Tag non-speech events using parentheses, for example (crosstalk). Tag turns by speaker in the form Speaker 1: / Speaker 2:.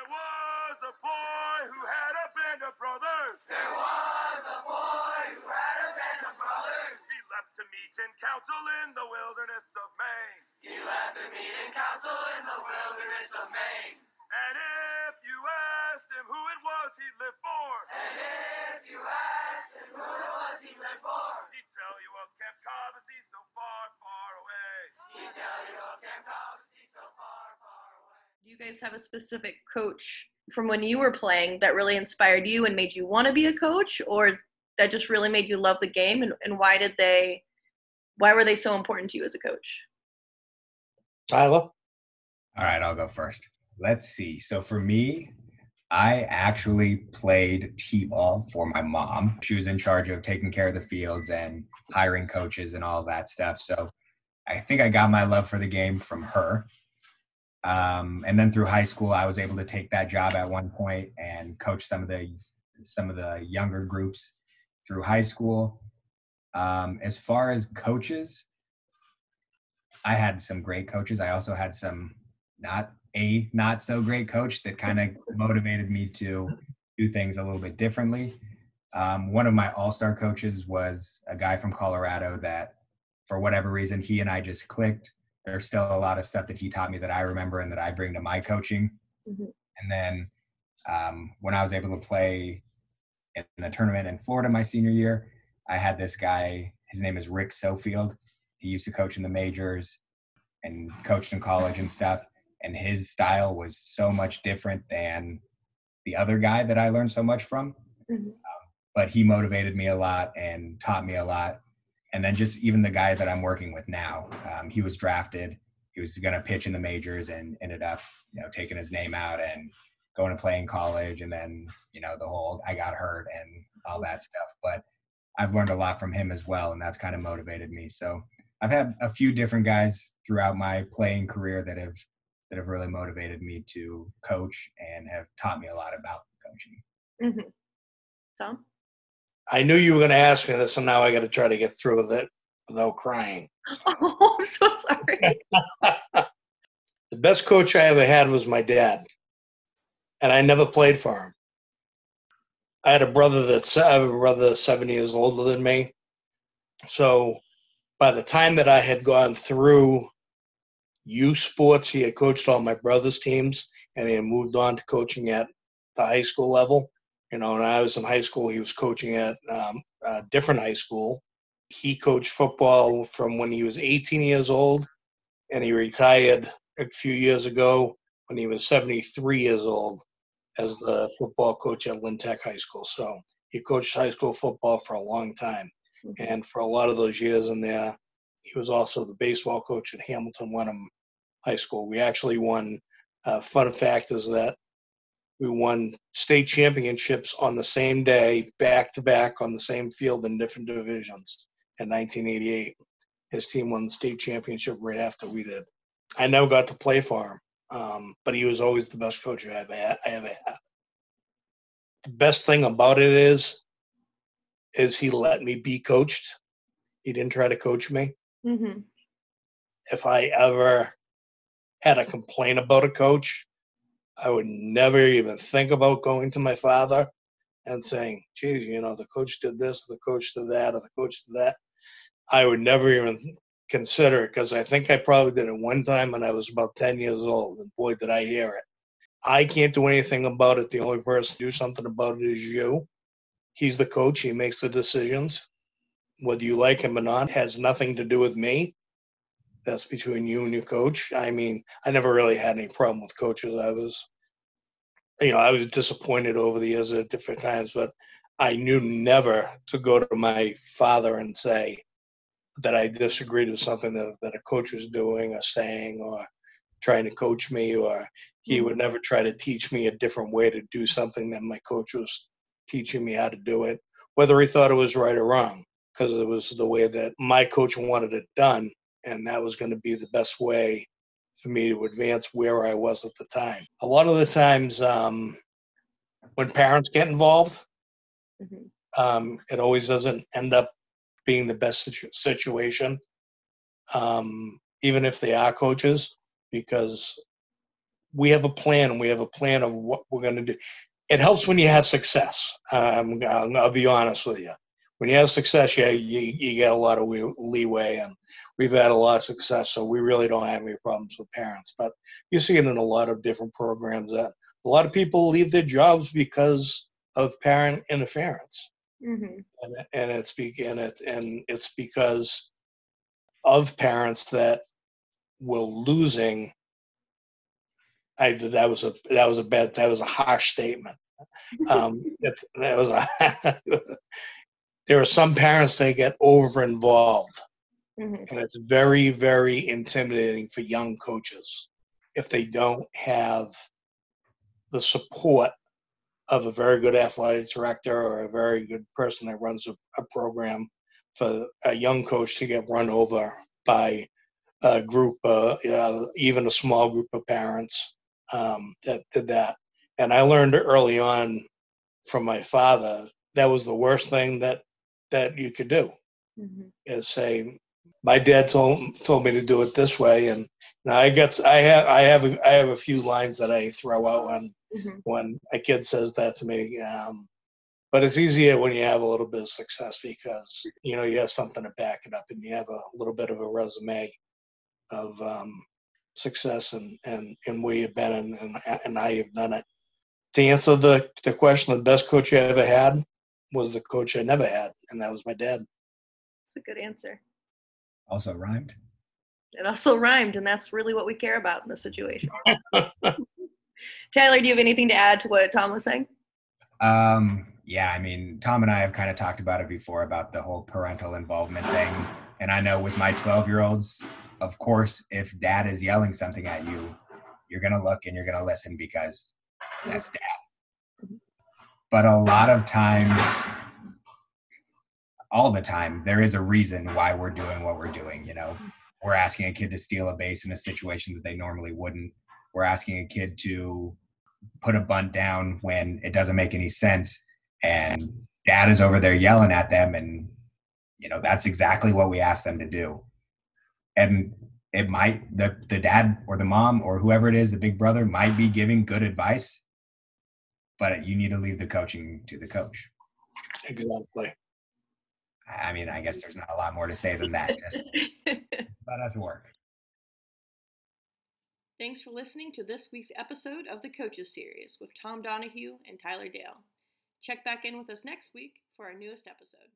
Speaker 1: There was a boy who had a band of brothers.
Speaker 2: There was a boy who had a band of brothers.
Speaker 1: He left to meet in council in the wilderness of Maine.
Speaker 2: He left to meet in council in the wilderness of Maine.
Speaker 1: And if you asked him who it was he lived for,
Speaker 2: And if you asked him who it was he lived for,
Speaker 1: he'd tell you of Camp Cobbossee so far, far away.
Speaker 2: he'd tell you of Camp Cobbossee so far, far away.
Speaker 3: Do you guys have a specific coach from when you were playing that really inspired you and made you want to be a coach, or that just really made you love the game? And, and why did they? Why were they so important to you as a coach?
Speaker 4: Tyler?
Speaker 5: All right, I'll go first. Let's see. So for me, I actually played t-ball for my mom. She was in charge of taking care of the fields and hiring coaches and all that stuff. So I think I got my love for the game from her. Um, and then through high school, I was able to take that job at one point and coach some of the some of the younger groups through high school. Um, as far as coaches, I had some great coaches. I also had some not a not so great coach that kind of motivated me to do things a little bit differently. Um, one of my all-star coaches was a guy from Colorado that, for whatever reason, he and I just clicked. There's still a lot of stuff that he taught me that I remember and that I bring to my coaching.
Speaker 3: Mhm.
Speaker 5: And then um, when I was able to play in a tournament in Florida my senior year, I had this guy. His name is Rick Sofield. He used to coach in the majors and coached in college and stuff. And his style was so much different than the other guy that I learned so much from.
Speaker 3: Mhm.
Speaker 5: Um, but he motivated me a lot and taught me a lot. And then just even the guy that I'm working with now, um, he was drafted. He was going to pitch in the majors and ended up, you know, taking his name out and going to play in college. And then, you know, the whole I got hurt and all that stuff. But I've learned a lot from him as well, and that's kind of motivated me. So I've had a few different guys throughout my playing career that have that have really motivated me to coach and have taught me a lot about coaching.
Speaker 3: Mm-hmm. Tom?
Speaker 4: I knew you were going to ask me this, and now I got to try to get through with it without crying. (laughs)
Speaker 3: Oh, I'm so sorry. (laughs)
Speaker 4: the best coach I ever had was my dad, and I never played for him. I had a brother that's I have a brother that's seven years older than me. So by the time that I had gone through U sports, he had coached all my brother's teams, and he had moved on to coaching at the high school level. You know, when I was in high school, he was coaching at um, a different high school. He coached football from when he was 18 years old, and he retired a few years ago when he was 73 years old as the football coach at Lynn Tech High School. So he coached high school football for a long time. And for a lot of those years in there, he was also the baseball coach at Hamilton Wenham High School. We actually won, uh, fun fact is that we won state championships on the same day, back to back on the same field in different divisions in 1988. His team won the state championship right after we did. I never got to play for him, um, but he was always the best coach I ever had. I ever had. The best thing about it is, is he let me be coached. He didn't try to coach me.
Speaker 3: Mm-hmm.
Speaker 4: If I ever had a complaint about a coach, I would never even think about going to my father and saying, geez, you know, the coach did this, the coach did that, or the coach did that. I would never even consider it because I think I probably did it one time when I was about 10 years old. And boy, did I hear it. I can't do anything about it. The only person to do something about it is you. He's the coach, he makes the decisions. Whether you like him or not has nothing to do with me. That's between you and your coach. I mean, I never really had any problem with coaches. I was, you know, I was disappointed over the years at different times, but I knew never to go to my father and say that I disagreed with something that, that a coach was doing or saying or trying to coach me, or he would never try to teach me a different way to do something that my coach was teaching me how to do it, whether he thought it was right or wrong, because it was the way that my coach wanted it done and that was going to be the best way for me to advance where I was at the time. A lot of the times, um, when parents get involved,
Speaker 3: Mhm.
Speaker 4: um, it always doesn't end up being the best situ- situation, um, even if they are coaches, because we have a plan and we have a plan of what we're going to do. It helps when you have success. Um, I'll, I'll be honest with you. When you have success, you, you, you get a lot of leeway, and we've had a lot of success, so we really don't have any problems with parents. But you see it in a lot of different programs that a lot of people leave their jobs because of parent interference
Speaker 3: hmm
Speaker 4: and, and it's and it and it's because of parents that were losing I that was a that was a bad that was a harsh statement. Um, (laughs) that, that was a (laughs) there are some parents that get over involved,
Speaker 3: hmm
Speaker 4: and it's very very intimidating for young coaches if they don't have the support of a very good athletic director or a very good person that runs a, a program for a young coach to get run over by a group, uh, uh, even a small group of parents um, that did that. And I learned early on from my father that was the worst thing that that you could do
Speaker 3: hmm
Speaker 4: is say my dad told told me to do it this way and now I get I have I have a, I have a few lines that I throw out when
Speaker 3: hmm
Speaker 4: when a kid says that to me. Um, but it's easier when you have a little bit of success because you know you have something to back it up and you have a little bit of a resume of um, success and, and, and where you've been and, and, and how you've done it. To answer the, the question, the best coach I ever had was the coach I never had, and that was my dad.
Speaker 3: It's a good answer.
Speaker 5: Also rhymed.
Speaker 3: It also (laughs) rhymed, and that's really what we care about in this situation. (laughs) Tyler, do you have anything to add to what Tom was saying?
Speaker 5: Um, yeah, I mean, Tom and I have kind of talked about it before about the whole parental involvement thing. And I know with my 12 year olds, of course, if dad is yelling something at you, you're going to look and you're going to listen because that's dad. But a lot of times, all the time, there is a reason why we're doing what we're doing. You know, mm-hmm. we're asking a kid to steal a base in a situation that they normally wouldn't. We're asking a kid to put a bunt down when it doesn't make any sense and dad is over there yelling at them and you know that's exactly what we asked them to do and it might the the dad or the mom or whoever it is the big brother might be giving good advice but you need to leave the coaching to the coach
Speaker 4: Exactly.
Speaker 5: I mean i guess there's not a lot more to say than that just (laughs) let us work
Speaker 3: Thanks for listening to this week's episode of the Coaches Series with Tom Donahue and Tyler Dale. Check back in with us next week for our newest episode.